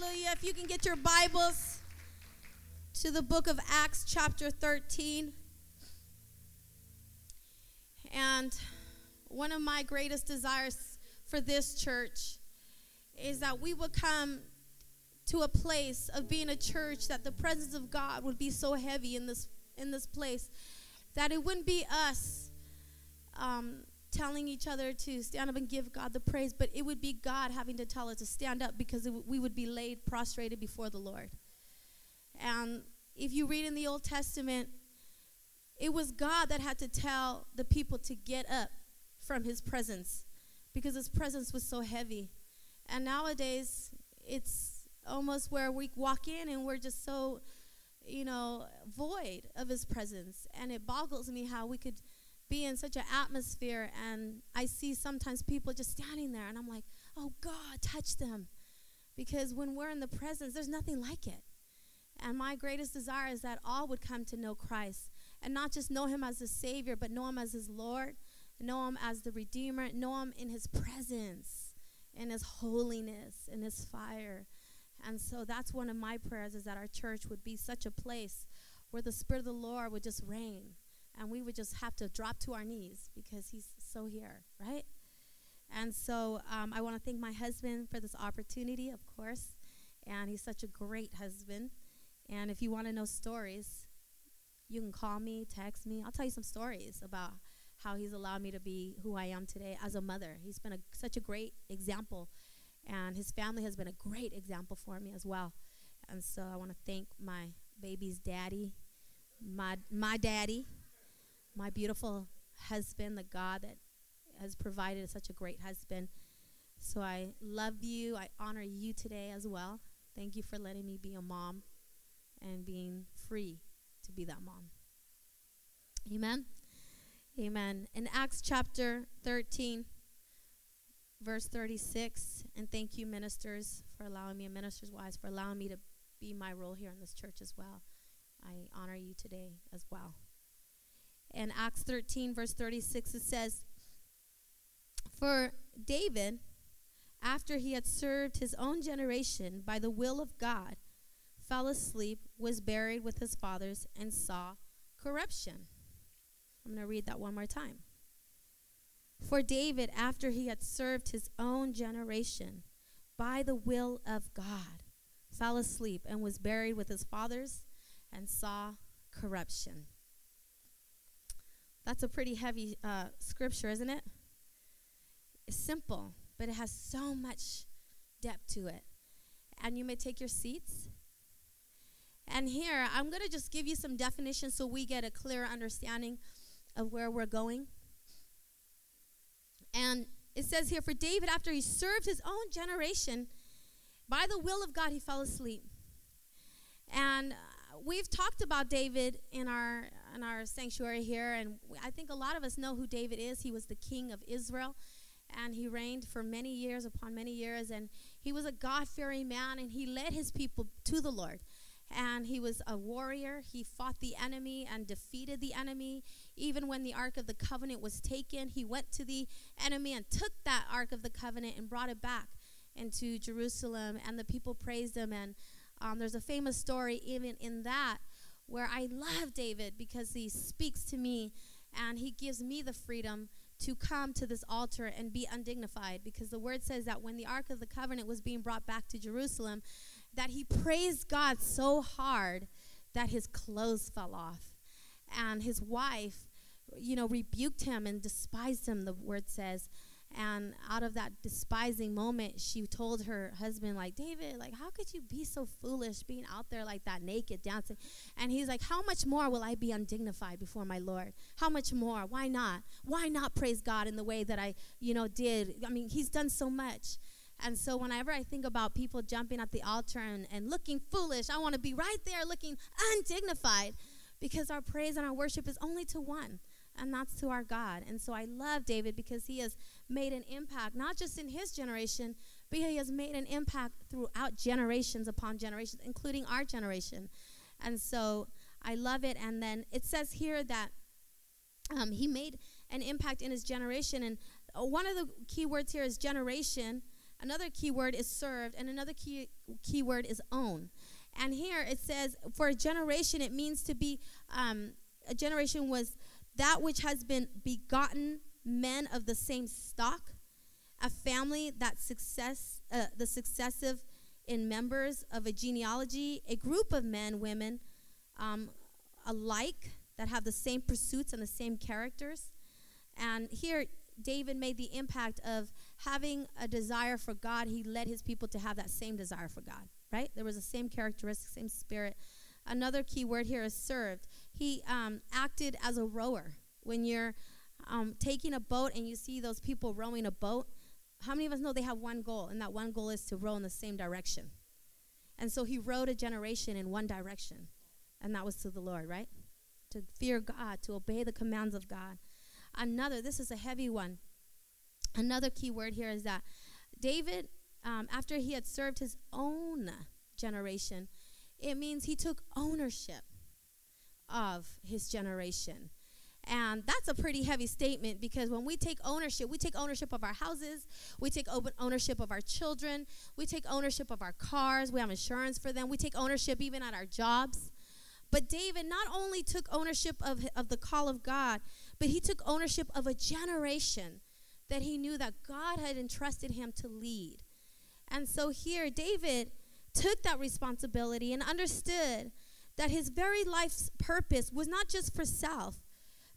Hallelujah. If you can get your Bibles to the book of Acts, chapter 13. And one of my greatest desires for this church is that we would come to a place of being a church that the presence of God would be so heavy in this in this place that it wouldn't be us um, telling each other to stand up and give God the praise, but it would be God having to tell us to stand up because w- we would be laid prostrated before the Lord. And if you read in the Old Testament, it was God that had to tell the people to get up from his presence because his presence was so heavy. And nowadays, it's almost where we walk in and we're just so, you know, void of his presence. And it boggles me how we could be in such an atmosphere and I see sometimes people just standing there and I'm like, oh God, touch them. Because when we're in the presence, there's nothing like it. And my greatest desire is that all would come to know Christ and not just know him as the Savior, but know him as his Lord, know him as the Redeemer, know him in his presence, in his holiness, in his fire. And so that's one of my prayers is that our church would be such a place where the Spirit of the Lord would just reign and we would just have to drop to our knees because he's so here, right? And so um, I want to thank my husband for this opportunity, of course. And he's such a great husband. And if you want to know stories, you can call me, text me. I'll tell you some stories about how he's allowed me to be who I am today as a mother. He's been a, such a great example. And his family has been a great example for me as well. And so I want to thank my baby's daddy, my, my daddy, my beautiful husband, the God that has provided such a great husband. So I love you. I honor you today as well. Thank you for letting me be a mom and being free to be that mom. Amen. Amen. In Acts chapter 13, verse 36, and thank you, ministers, for allowing me, and ministers' wives, for allowing me to be my role here in this church as well. I honor you today as well. In Acts 13, verse 36, it says, For David, after he had served his own generation by the will of God, fell asleep, was buried with his fathers, and saw corruption. I'm going to read that one more time. For David, after he had served his own generation by the will of God, fell asleep and was buried with his fathers and saw corruption. That's a pretty heavy uh, scripture, isn't it? It's simple, but it has so much depth to it. And you may take your seats. And here, I'm going to just give you some definitions so we get a clear understanding of where we're going. And it says here for David, after he served his own generation, by the will of God, he fell asleep. And uh, we've talked about David in our in our sanctuary here, and I think a lot of us know who David is. He was the king of Israel, and he reigned for many years upon many years, and he was a God fearing man, and he led his people to the Lord. And he was a warrior. He fought the enemy and defeated the enemy. Even when the Ark of the Covenant was taken, he went to the enemy and took that Ark of the Covenant and brought it back into Jerusalem. And the people praised him. And um, there's a famous story even in that where I love David because he speaks to me and he gives me the freedom to come to this altar and be undignified because the word says that when the ark of the covenant was being brought back to Jerusalem that he praised God so hard that his clothes fell off and his wife you know rebuked him and despised him the word says and out of that despising moment she told her husband like david like how could you be so foolish being out there like that naked dancing? And he's like how much more will i be undignified before my lord? How much more? Why not? Why not praise god in the way that i you know did? I mean he's done so much. And so whenever i think about people jumping at the altar and, and looking foolish i want to be right there looking undignified because our praise and our worship is only to one and that's to our God. And so I love David because he has made an impact, not just in his generation, but he has made an impact throughout generations upon generations, including our generation. And so I love it. And then it says here that um, he made an impact in his generation. And one of the key words here is generation. Another key word is served, and another key, key word is own. And here it says, for a generation, it means to be, um, a generation was that which has been begotten men of the same stock, a family that success, uh, the successive in members of a genealogy, a group of men, women, um, alike that have the same pursuits and the same characters. And here, David made the impact of having a desire for God. He led his people to have that same desire for God, right? There was the same characteristic, same spirit. Another key word here is served. He um, acted as a rower. When you're um, taking a boat and you see those people rowing a boat, how many of us know they have one goal, and that one goal is to row in the same direction? And so he rowed a generation in one direction, and that was to the Lord, right? To fear God, to obey the commands of God. Another, this is a heavy one. Another key word here is that David, um, after he had served his own generation, it means he took ownership of his generation. And that's a pretty heavy statement because when we take ownership, we take ownership of our houses, we take ownership of our children, we take ownership of our cars, we have insurance for them, we take ownership even at our jobs. But David not only took ownership of, of the call of God, but he took ownership of a generation that he knew that God had entrusted him to lead. And so here, David took that responsibility and understood that his very life's purpose was not just for self,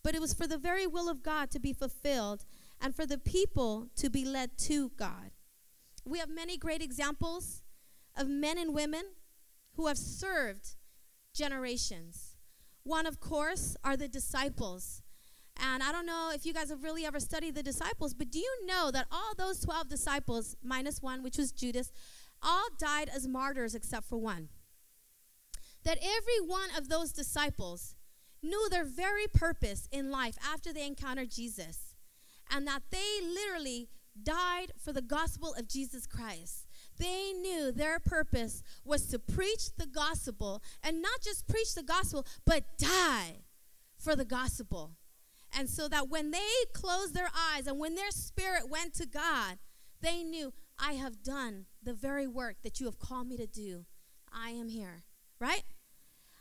but it was for the very will of God to be fulfilled and for the people to be led to God. We have many great examples of men and women who have served generations. One, of course, are the disciples. And I don't know if you guys have really ever studied the disciples, but do you know that all those 12 disciples, minus one, which was Judas, all died as martyrs except for one? That every one of those disciples knew their very purpose in life after they encountered Jesus, and that they literally died for the gospel of Jesus Christ. They knew their purpose was to preach the gospel, and not just preach the gospel, but die for the gospel. And so that when they closed their eyes and when their spirit went to God, they knew, I have done the very work that you have called me to do. I am here, right?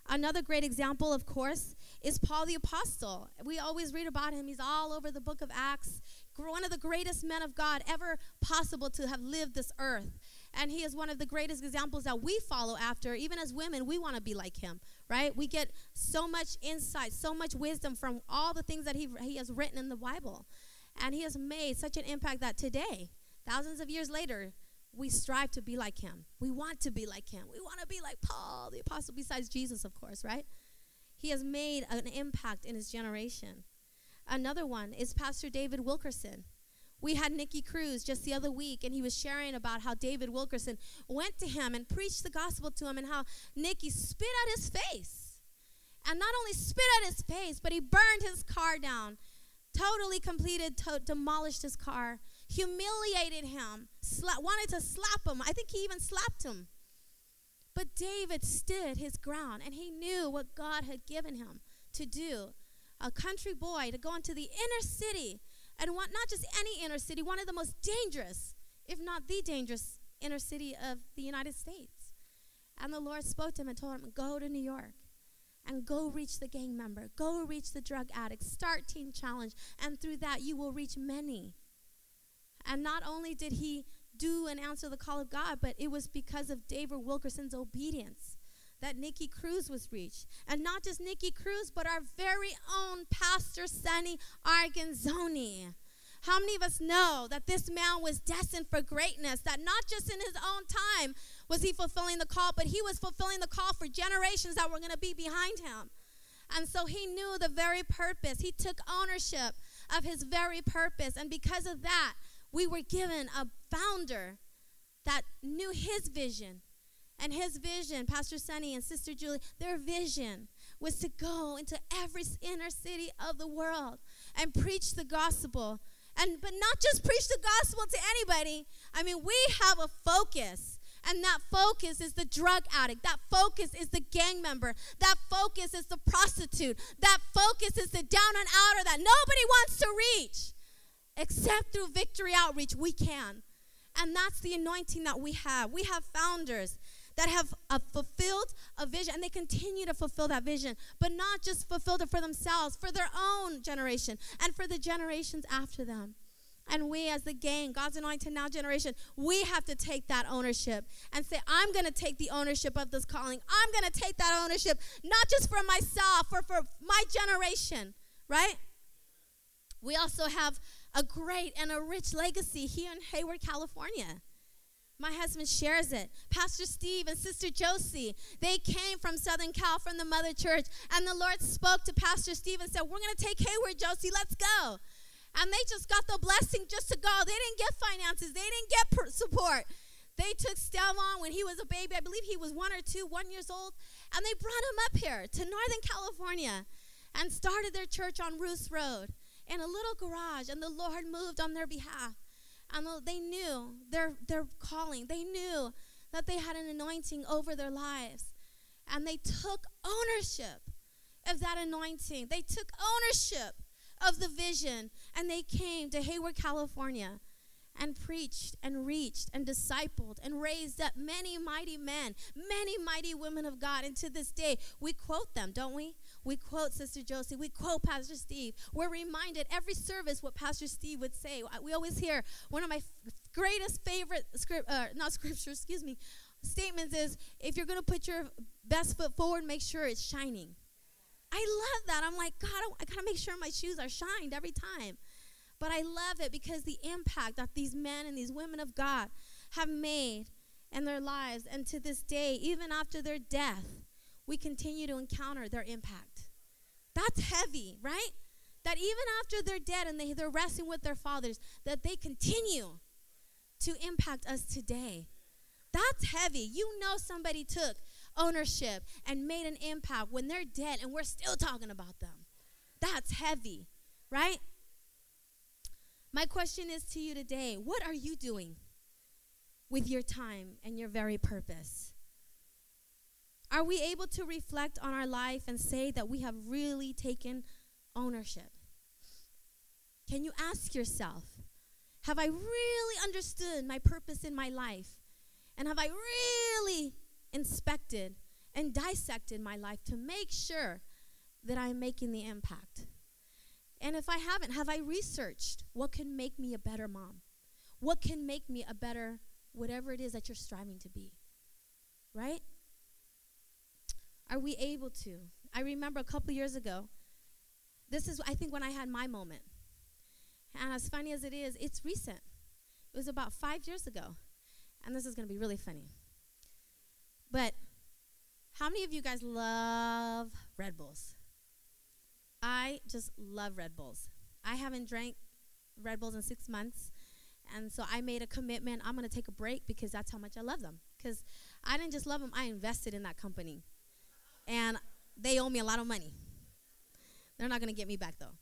Another great example, of course, is Paul the Apostle. We always read about him. He's all over the book of Acts, one of the greatest men of God ever possible to have lived this earth. And he is one of the greatest examples that we follow after. Even as women, we want to be like him, right? We get so much insight, so much wisdom from all the things that he, he has written in the Bible. And he has made such an impact that today, thousands of years later, we strive to be like him. We want to be like him. We want to be like Paul, the apostle, besides Jesus, of course, right? He has made an impact in his generation. Another one is Pastor David Wilkerson. We had Nicky Cruz just the other week, and he was sharing about how David Wilkerson went to him and preached the gospel to him, and how Nicky spit at his face. And not only spit at his face, but he burned his car down, totally completed, to- demolished his car, humiliated him, sla- wanted to slap him. I think he even slapped him. But David stood his ground and he knew what God had given him to do. A country boy to go into the inner city and want, not just any inner city, one of the most dangerous, if not the dangerous inner city of the United States. And the Lord spoke to him and told him, Go to New York and go reach the gang member, go reach the drug addict, start Teen Challenge, and through that you will reach many. And not only did he do and answer the call of God, but it was because of David Wilkerson's obedience that Nicky Cruz was reached. And not just Nicky Cruz, but our very own Pastor Sonny Arguinzoni. How many of us know that this man was destined for greatness? That not just in his own time was he fulfilling the call, but he was fulfilling the call for generations that were going to be behind him. And so he knew the very purpose. He took ownership of his very purpose. And because of that, we were given a founder that knew his vision. And his vision, Pastor Sonny and Sister Julie, their vision was to go into every inner city of the world and preach the gospel. And but not just preach the gospel to anybody. I mean, we have a focus. And that focus is the drug addict. That focus is the gang member. That focus is the prostitute. That focus is the down and outer that nobody wants to reach. Except through victory outreach, we can. And that's the anointing that we have. We have founders that have uh, fulfilled a vision and they continue to fulfill that vision, but not just fulfilled it for themselves, for their own generation and for the generations after them. And we, as the gang, God's anointed now generation, we have to take that ownership and say, I'm going to take the ownership of this calling. I'm going to take that ownership, not just for myself, or for my generation, right? We also have a great and a rich legacy here in Hayward, California. My husband shares it. Pastor Steve and Sister Josie, they came from Southern Cal from the Mother Church, and the Lord spoke to Pastor Steve and said, We're going to take Hayward, Josie, let's go. And they just got the blessing just to go. They didn't get finances, they didn't get support. They took Stelvon when he was a baby. I believe he was one or two, one years old. And they brought him up here to Northern California and started their church on Ruth Road in a little garage. And the Lord moved on their behalf. And they knew their, their calling. They knew that they had an anointing over their lives. And they took ownership of that anointing. They took ownership of the vision. And they came to Hayward, California and preached and reached and discipled and raised up many mighty men, many mighty women of God. And to this day, we quote them, don't we? We quote Sister Josie. We quote Pastor Steve. We're reminded every service what Pastor Steve would say. We always hear one of my f- greatest favorite script, uh, not scripture, excuse me, statements is if you're going to put your best foot forward, make sure it's shining. I love that. I'm like, God, I gotta make sure my shoes are shined every time. But I love it because the impact that these men and these women of God have made in their lives, and to this day, even after their death, we continue to encounter their impact. That's heavy, right? That even after they're dead and they, they're resting with their fathers, that they continue to impact us today. That's heavy. You know somebody took ownership and made an impact when they're dead and we're still talking about them. That's heavy, right? My question is to you today what are you doing with your time and your very purpose? Are we able to reflect on our life and say that we have really taken ownership? Can you ask yourself, have I really understood my purpose in my life? And have I really inspected and dissected my life to make sure that I'm making the impact? And if I haven't, have I researched what can make me a better mom? What can make me a better whatever it is that you're striving to be? Right? Are we able to? I remember a couple years ago, this is, I think, when I had my moment. And as funny as it is, it's recent. It was about five years ago. And this is going to be really funny. But how many of you guys love Red Bulls? I just love Red Bulls. I haven't drank Red Bulls in six months. And so I made a commitment. I'm going to take a break because that's how much I love them. Because I didn't just love them, I invested in that company. And they owe me a lot of money. They're not going to get me back though.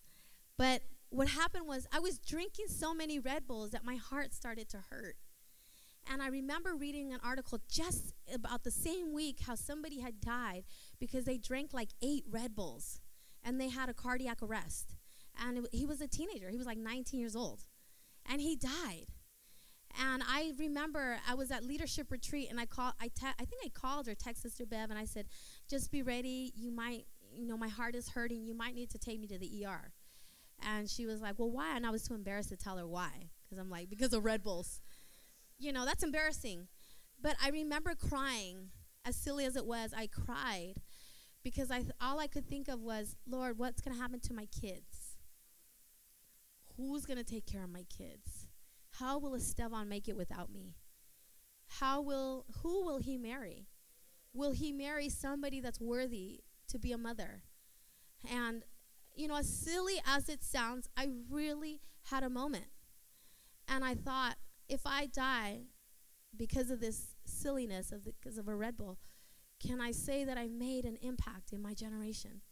But what happened was I was drinking so many Red Bulls that my heart started to hurt. And I remember reading an article just about the same week how somebody had died because they drank like eight Red Bulls and they had a cardiac arrest. And he was a teenager, he was like 19 years old. And he died. And I remember I was at leadership retreat and I called I, te- I think I called or texted Sister Bev and I said, just be ready. You might, you know, my heart is hurting. You might need to take me to the ER. And she was like, well, why? And I was too embarrassed to tell her why. Because I'm like, because of Red Bulls you know, that's embarrassing. But I remember crying, as silly as it was, I cried because I th- all I could think of was, Lord, what's going to happen to my kids? Who's going to take care of my kids? How will Esteban make it without me? How will who will he marry? Will he marry somebody that's worthy to be a mother? And you know, as silly as it sounds, I really had a moment. And I thought, if I die because of this silliness of the, because of a Red Bull, can I say that I made an impact in my generation?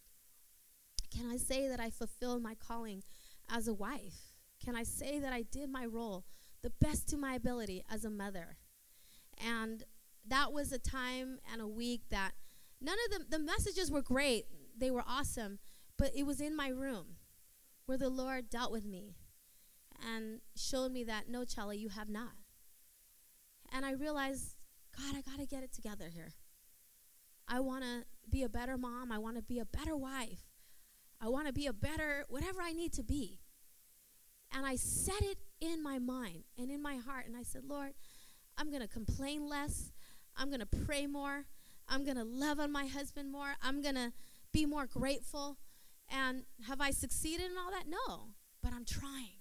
Can I say that I fulfilled my calling as a wife? Can I say that I did my role the best to my ability as a mother? And that was a time and a week that none of the, the messages were great, they were awesome, but it was in my room where the Lord dealt with me and showed me that no, Charlie, you have not. And I realized, God, I got to get it together here. I want to be a better mom. I want to be a better wife. I want to be a better, whatever I need to be. And I set it in my mind and in my heart. And I said, Lord, I'm going to complain less. I'm going to pray more. I'm going to love on my husband more. I'm going to be more grateful. And have I succeeded in all that? No, but I'm trying.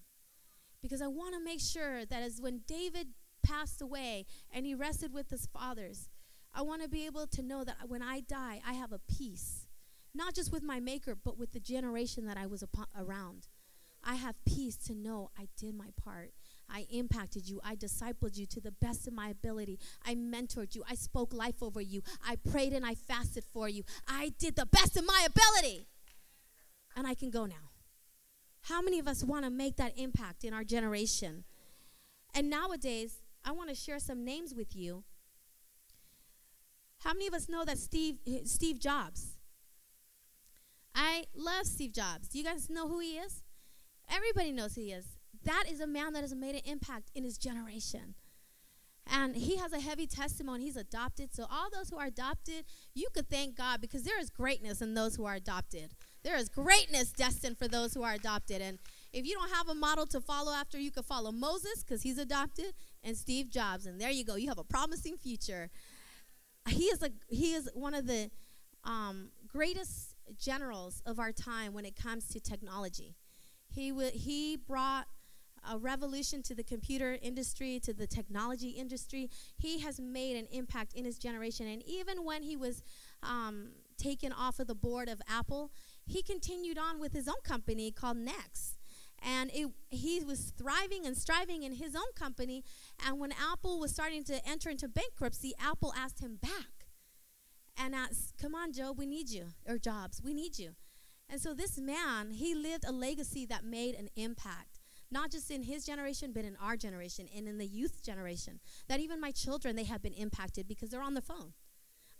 Because I want to make sure that as when David passed away and he rested with his fathers, I want to be able to know that when I die, I have a peace, not just with my maker, but with the generation that I was around. I have peace to know I did my part. I impacted you. I discipled you to the best of my ability. I mentored you. I spoke life over you. I prayed and I fasted for you. I did the best of my ability. And I can go now. How many of us want to make that impact in our generation? And nowadays, I want to share some names with you. How many of us know that Steve Steve Jobs? I love Steve Jobs. Do you guys know who he is? Everybody knows he is. That is a man that has made an impact in his generation. And he has a heavy testimony. He's adopted. So, all those who are adopted, you could thank God because there is greatness in those who are adopted. There is greatness destined for those who are adopted. And if you don't have a model to follow after, you could follow Moses because he's adopted and Steve Jobs. And there you go. You have a promising future. He is, a, he is one of the um, greatest generals of our time when it comes to technology. He, w- he brought a revolution to the computer industry, to the technology industry. He has made an impact in his generation. And even when he was um, taken off of the board of Apple, he continued on with his own company called NeXT. And it, he was thriving and striving in his own company. And when Apple was starting to enter into bankruptcy, Apple asked him back and asked, Come on, Joe, we need you, or Jobs, we need you. And so this man, he lived a legacy that made an impact not just in his generation, but in our generation and in the youth generation. That even my children, they have been impacted because they're on the phone.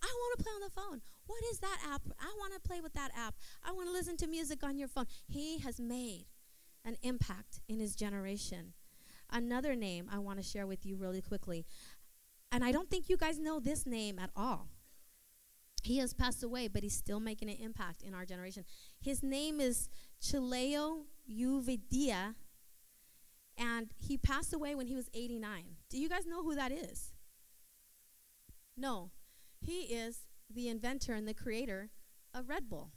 I want to play on the phone. What is that app? I want to play with that app. I want to listen to music on your phone. He has made an impact in his generation. Another name I want to share with you really quickly. And I don't think you guys know this name at all. He has passed away, but he's still making an impact in our generation. His name is Chaleo Yoovidhya and he passed away when he was 89. Do you guys know who that is? No. He is the inventor and the creator of Red Bull.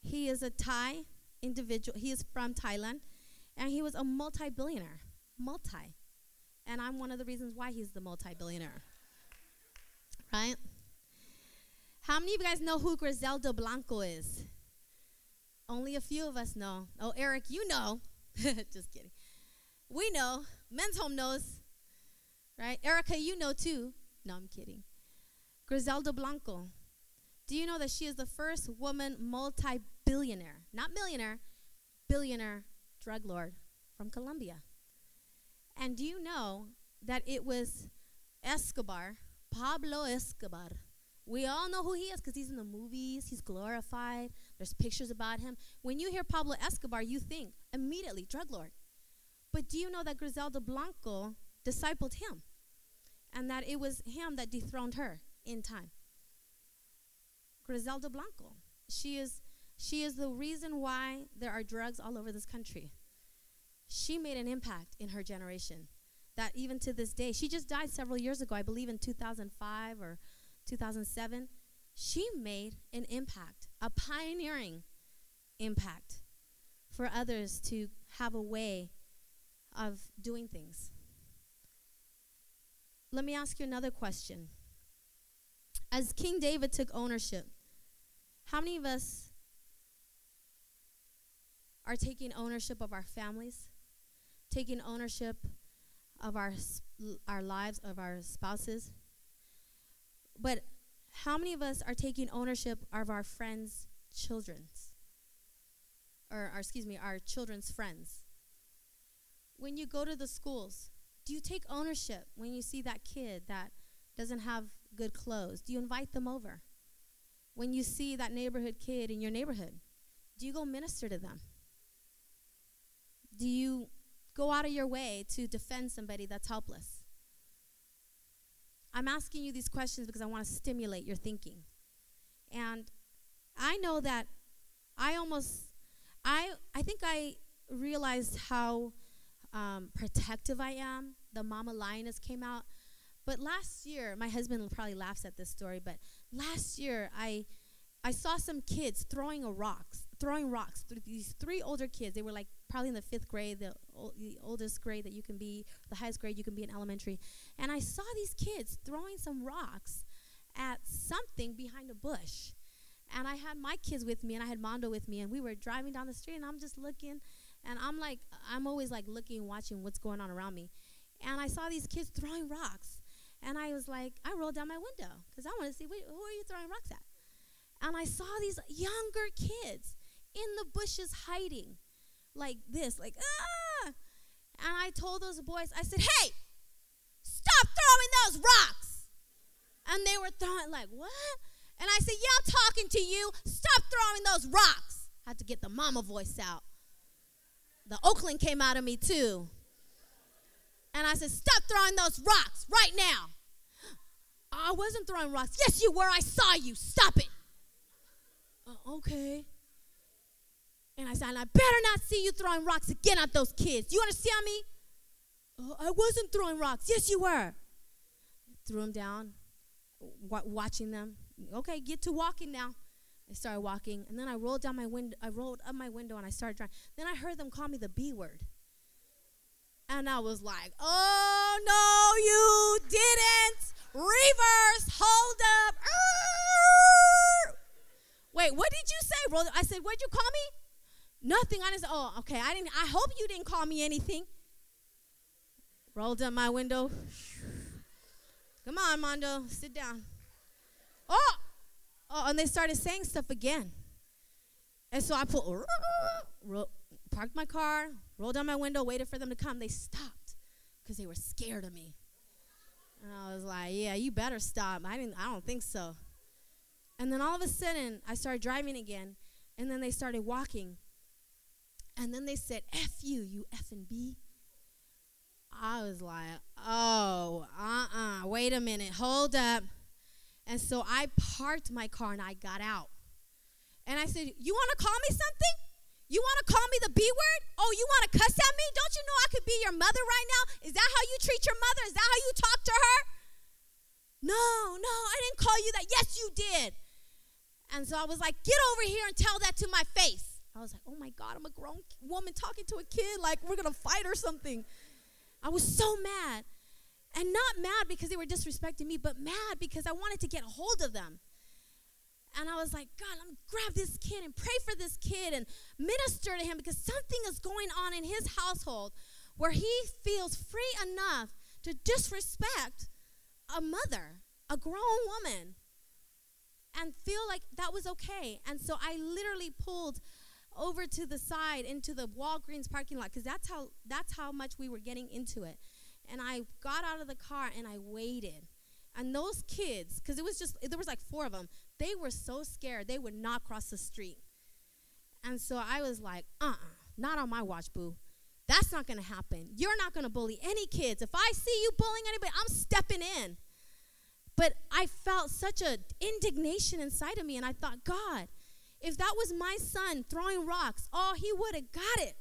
He is a Thai individual. He is from Thailand, and he was a multi billionaire. Multi. And I'm one of the reasons why he's the multi billionaire. Right? How many of you guys know who Griselda Blanco is? Only a few of us know. Oh, Eric, you know. Just kidding. We know. Men's Home knows. Right? Erica, you know too. No, I'm kidding. Griselda Blanco. Do you know that she is the first woman multi billionaire, not millionaire, billionaire drug lord from Colombia? And do you know that it was Escobar, Pablo Escobar? We all know who he is because he's in the movies, he's glorified, there's pictures about him. When you hear Pablo Escobar, you think immediately drug lord. But do you know that Griselda Blanco discipled him? And that it was him that dethroned her in time. Griselda Blanco. She is she is the reason why there are drugs all over this country. She made an impact in her generation. That even to this day, she just died several years ago, I believe in 2005 or 2007. She made an impact, a pioneering impact for others to have a way of doing things. Let me ask you another question. As King David took ownership, how many of us are taking ownership of our families, taking ownership of our our lives, of our spouses? But how many of us are taking ownership of our friends' children's? Or, or excuse me, our children's friends? when you go to the schools, do you take ownership when you see that kid that doesn't have good clothes? Do you invite them over? When you see that neighborhood kid in your neighborhood, do you go minister to them? Do you go out of your way to defend somebody that's helpless? I'm asking you these questions because I want to stimulate your thinking. And I know that I almost, I, I think I realized how um, protective I am. The mama lioness came out. But last year, my husband probably laughs at this story, but last year I, I saw some kids throwing a rocks, throwing rocks. Through these three older kids, they were like probably in the fifth grade, the, the oldest grade that you can be, the highest grade you can be in elementary. And I saw these kids throwing some rocks at something behind a bush. And I had my kids with me, and I had Mondo with me, and we were driving down the street, and I'm just looking, and I'm like, I'm always like looking, watching what's going on around me. And I saw these kids throwing rocks. And I was like, I rolled down my window because I want to see who are you throwing rocks at? And I saw these younger kids in the bushes hiding like this, like, ah. And I told those boys, I said, hey, stop throwing those rocks. And they were throwing, like, what? And I said, yeah, I'm talking to you. Stop throwing those rocks. I had to get the mama voice out. The Oakland came out of me too. And I said, Stop throwing those rocks right now. I wasn't throwing rocks. Yes, you were. I saw you. Stop it. Uh, okay. And I said, I better not see you throwing rocks again at those kids. You understand me? Uh, I wasn't throwing rocks. Yes, you were. Threw them down, watching them. Okay, get to walking now. I started walking, and then I rolled down my window. I rolled up my window, and I started driving. Then I heard them call me the B word. And I was like, oh, no, you didn't. Reverse, hold up. Wait, what did you say? I said, what'd you call me? Nothing. I didn't oh, okay. I didn't. I hope you didn't call me anything. Rolled up my window. Come on, Mondo, sit down. Oh, oh, and they started saying stuff again. And so I pulled, parked my car, rolled down my window, waited for them to come. They stopped because they were scared of me. And I was like, yeah, you better stop. I didn't I don't think so. And then all of a sudden, I started driving again, and then they started walking. And then they said, F you, you F and B. I was like, oh, uh-uh, wait a minute, hold up. And so I parked my car and I got out. And I said, you want to call me something? You want to call me the B word? Oh, you want to cuss at me? Don't you know I could be your mother right now? Is that how you treat your mother? Is that how you talk to her? No, no, I didn't call you that. Yes, you did. And so I was like, get over here and tell that to my face. I was like, oh my God, I'm a grown woman talking to a kid like we're going to fight or something. I was so mad. And not mad because they were disrespecting me, but mad because I wanted to get a hold of them. And I was like, God, let me grab this kid and pray for this kid and minister to him because something is going on in his household where he feels free enough to disrespect a mother, a grown woman, and feel like that was okay. And so I literally pulled over to the side into the Walgreens parking lot because that's how that's how much we were getting into it. And I got out of the car and I waited. And those kids, because it was just there was like four of them, they were so scared they would not cross the street. And so I was like, uh uh not on my watch, boo. That's not gonna happen. You're not gonna bully any kids. If I see you bullying anybody, I'm stepping in. But I felt such a indignation inside of me, and I thought, God, if that was my son throwing rocks, oh, he would have got it.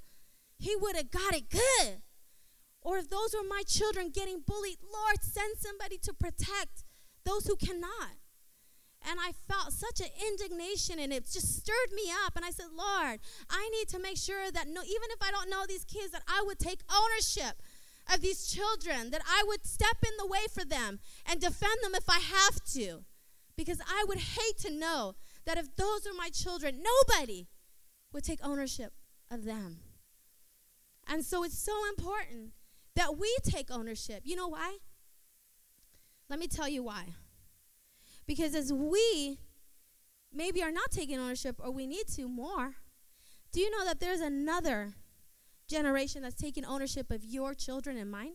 He would have got it good. Or if those were my children getting bullied, Lord, send somebody to protect those who cannot. And I felt such an indignation and it just stirred me up. And I said, Lord, I need to make sure that no, even if I don't know these kids, that I would take ownership of these children, that I would step in the way for them and defend them if I have to. Because I would hate to know that if those are my children, nobody would take ownership of them. And so it's so important that we take ownership. You know why? Let me tell you why. Because as we maybe are not taking ownership or we need to more, do you know that there's another generation that's taking ownership of your children and mine?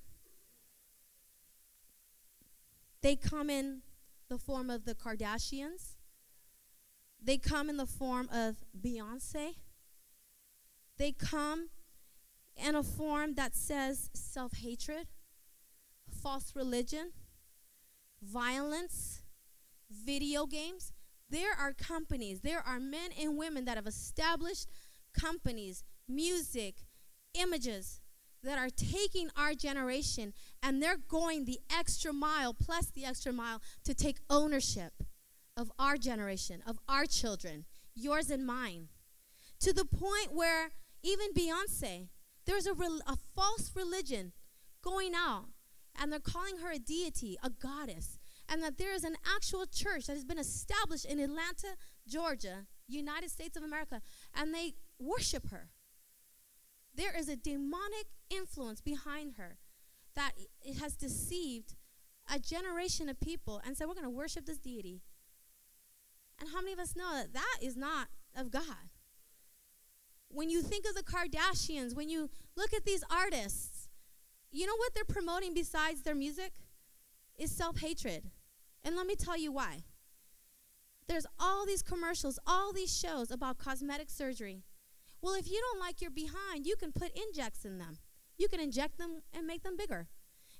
They come in the form of the Kardashians. They come in the form of Beyonce. They come in a form that says self hatred, false religion, violence, video games. There are companies, there are men and women that have established companies, music, images that are taking our generation and they're going the extra mile plus the extra mile to take ownership of our generation, of our children, yours and mine. To the point where even Beyonce, there's a, a false religion going out and they're calling her a deity, a goddess, and that there is an actual church that has been established in Atlanta, Georgia, United States of America, and they worship her. There is a demonic influence behind her that it has deceived a generation of people and said, We're going to worship this deity. And how many of us know that that is not of God? When you think of the Kardashians, when you look at these artists, you know what they're promoting besides their music? Is self hatred. And let me tell you why. There's all these commercials, all these shows about cosmetic surgery. Well, if you don't like your behind, you can put injects in them. You can inject them and make them bigger.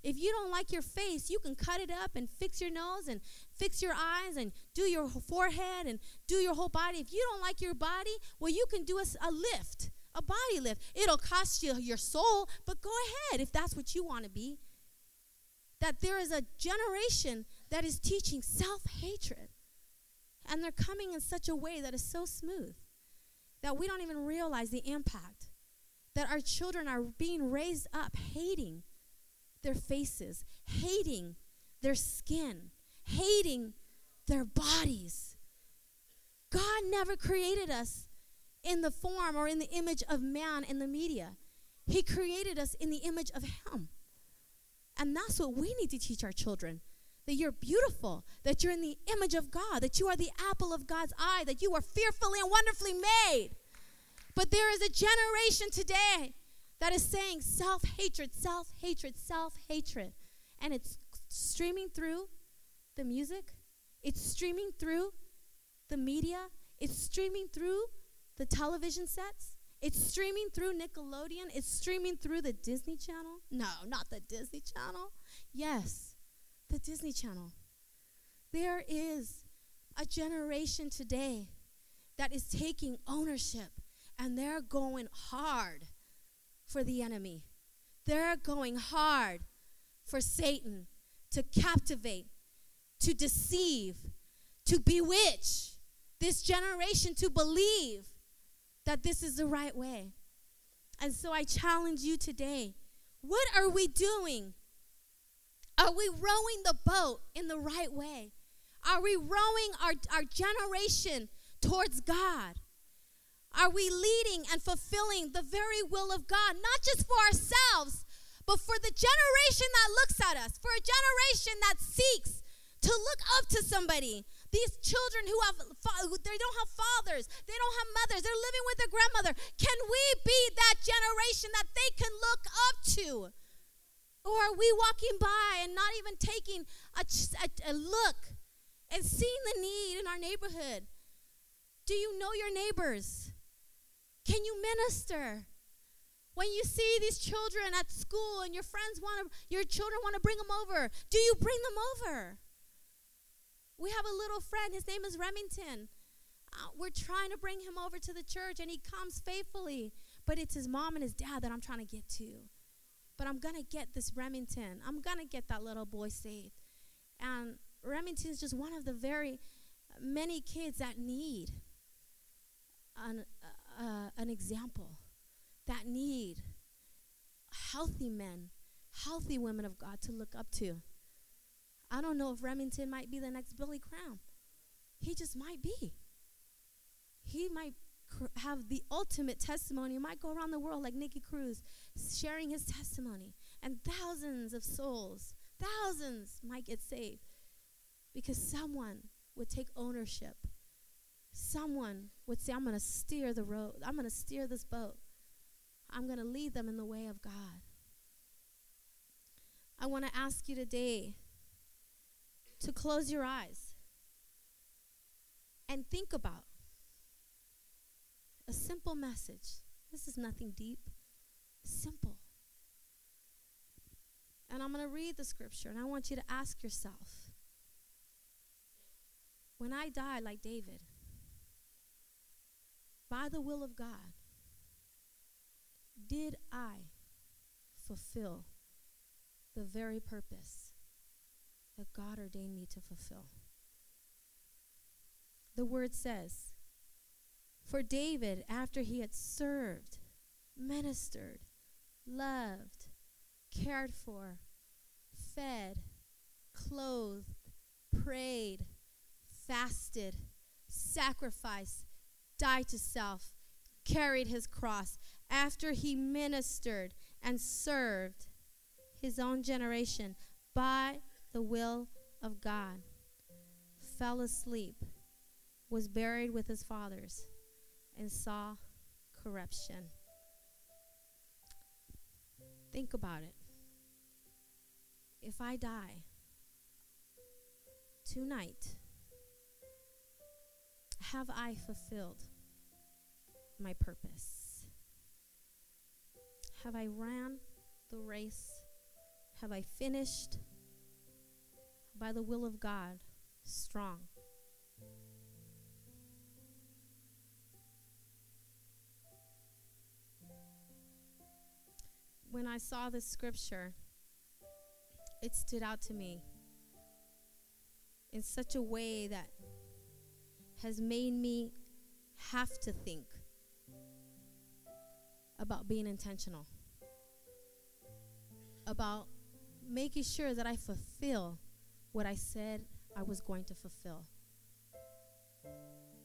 If you don't like your face, you can cut it up and fix your nose and fix your eyes and do your forehead and do your whole body. If you don't like your body, well, you can do a, a lift, a body lift. It'll cost you your soul, but go ahead if that's what you want to be. That there is a generation that is teaching self hatred. And they're coming in such a way that is so smooth that we don't even realize the impact. That our children are being raised up hating their faces, hating their skin, hating their bodies. God never created us in the form or in the image of man in the media. He created us in the image of Him. And that's what we need to teach our children that you're beautiful, that you're in the image of God, that you are the apple of God's eye, that you are fearfully and wonderfully made. But there is a generation today that is saying self hatred, self hatred, self hatred. And it's streaming through the music, it's streaming through the media, it's streaming through the television sets. It's streaming through Nickelodeon. It's streaming through the Disney Channel. No, not the Disney Channel. Yes, the Disney Channel. There is a generation today that is taking ownership and they're going hard for the enemy. They're going hard for Satan to captivate, to deceive, to bewitch this generation to believe that this is the right way. And so I challenge you today what are we doing? Are we rowing the boat in the right way? Are we rowing our, our generation towards God? Are we leading and fulfilling the very will of God, not just for ourselves, but for the generation that looks at us, for a generation that seeks to look up to somebody? These children who have they don't have fathers, they don't have mothers, they're living with their grandmother. Can we be that generation that they can look up to? Or are we walking by and not even taking a, a, a look and seeing the need in our neighborhood? Do you know your neighbors? Can you minister? When you see these children at school and your friends want to, your children want to bring them over, do you bring them over? We have a little friend, his name is Remington. Uh, we're trying to bring him over to the church and he comes faithfully, but it's his mom and his dad that I'm trying to get to. But I'm going to get this Remington. I'm going to get that little boy saved. And Remington is just one of the very many kids that need an, uh, an example that need healthy men, healthy women of God to look up to. I don't know if Remington might be the next Billy Crown. He just might be. He might cr- have the ultimate testimony. He might go around the world like Nicky Cruz, sharing his testimony, and thousands of souls, thousands might get saved because someone would take ownership someone would say, I'm going to steer the road, I'm going to steer this boat, I'm going to lead them in the way of God. I want to ask you today to close your eyes and think about a simple message. This is nothing deep, simple. And I'm going to read the scripture, and I want you to ask yourself when I die like David, by the will of God, did I fulfill the very purpose that God ordained me to fulfill? The word says, For David, after he had served, ministered, loved, cared for, fed, clothed, prayed, fasted, sacrificed, died to self, carried his cross, after he ministered and served his own generation by the will of God, fell asleep, was buried with his fathers, and saw corruption. Think about it. If I die tonight, have I fulfilled my purpose? Have I ran the race? Have I finished by the will of God strong? When I saw this scripture, it stood out to me in such a way that has made me have to think about being intentional, about making sure that I fulfill what I said I was going to fulfill.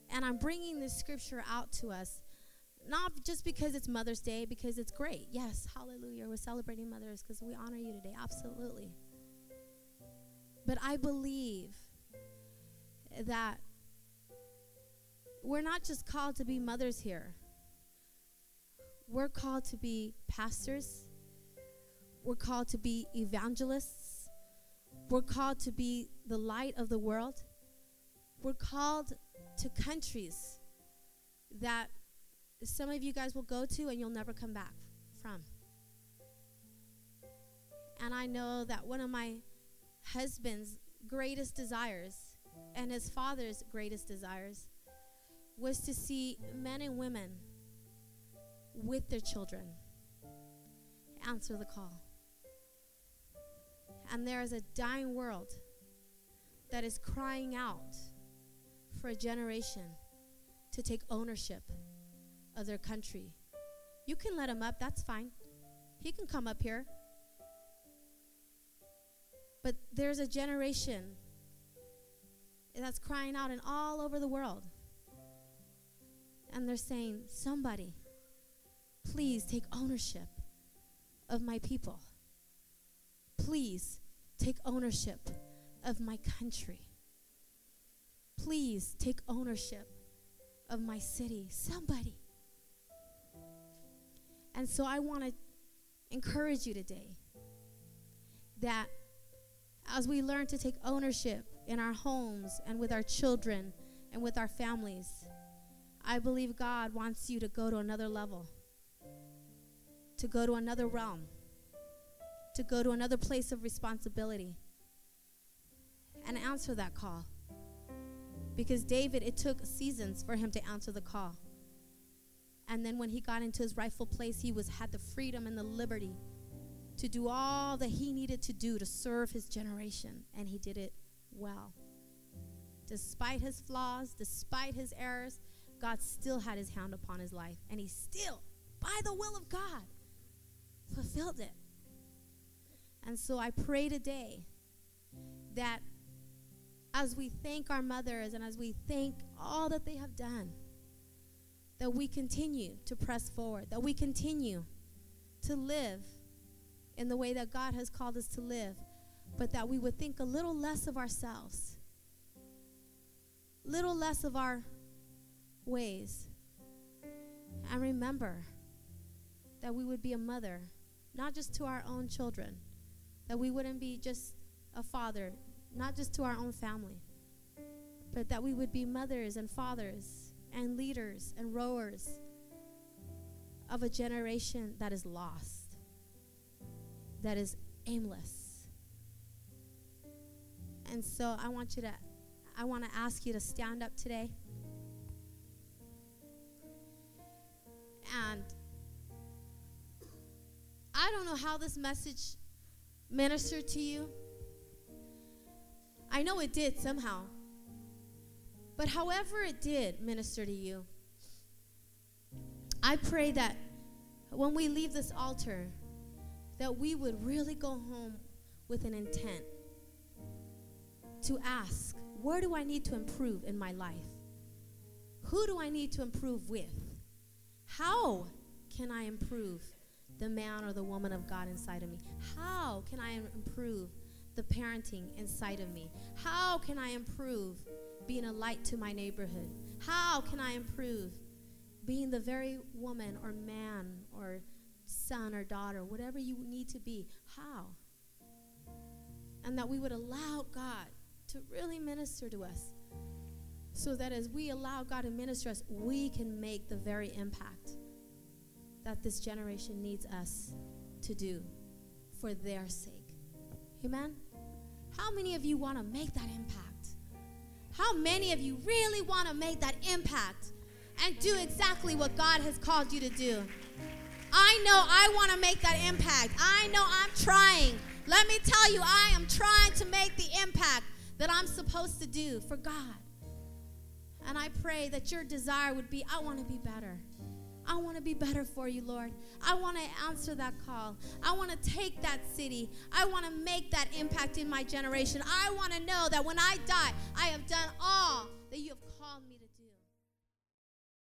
And I'm bringing this scripture out to us, not just because it's Mother's Day, because it's great. Yes, hallelujah. We're celebrating mothers because we honor you today. Absolutely. But I believe that we're not just called to be mothers here, we're called to be pastors, we're called to be evangelists, we're called to be the light of the world, we're called to countries that some of you guys will go to and you'll never come back from. And I know that one of my husband's greatest desires and his father's greatest desires was to see men and women with their children answer the call. And there is a dying world that is crying out for a generation to take ownership of their country. You can let him up, that's fine. He can come up here. But there's a generation that's crying out and all over the world. And they're saying, somebody, please take ownership of my people. Please take ownership of my country. Please take ownership of my city. Somebody. And so I want to encourage you today that as we learn to take ownership in our homes and with our children and with our families, I believe God wants you to go to another level, to go to another realm, to go to another place of responsibility and answer that call. Because David, it took seasons for him to answer the call. And then when he got into his rightful place, he was had the freedom and the liberty to do all that he needed to do to serve his generation, and he did it well. Despite his flaws, despite his errors, God still had his hand upon his life, and he still, by the will of God, fulfilled it. And so I pray today that as we thank our mothers and as we thank all that they have done, that we continue to press forward, that we continue to live in the way that God has called us to live, but that we would think a little less of ourselves, little less of our ways, and remember that we would be a mother, not just to our own children, that we wouldn't be just a father, not just to our own family, but that we would be mothers and fathers and leaders and rowers of a generation that is lost that is aimless. And so I want you to I want to ask you to stand up today. And I don't know how this message ministered to you. I know it did somehow. But however it did minister to you, I pray that when we leave this altar, that we would really go home with an intent to ask, where do I need to improve in my life? Who do I need to improve with? How can I improve the man or the woman of God inside of me? How can I improve the parenting inside of me? How can I improve being a light to my neighborhood? How can I improve being the very woman or man or son or daughter, whatever you need to be? How? And that we would allow God to really minister to us so that as we allow God to minister us, we can make the very impact that this generation needs us to do for their sake. Amen? How many of you want to make that impact? How many of you really want to make that impact and do exactly what God has called you to do? I know I want to make that impact. I know I'm trying. Let me tell you, I am trying to make the impact that I'm supposed to do for God. And I pray that your desire would be I want to be better. I want to be better for you, Lord. I want to answer that call. I want to take that city. I want to make that impact in my generation. I want to know that when I die, I have done all that you have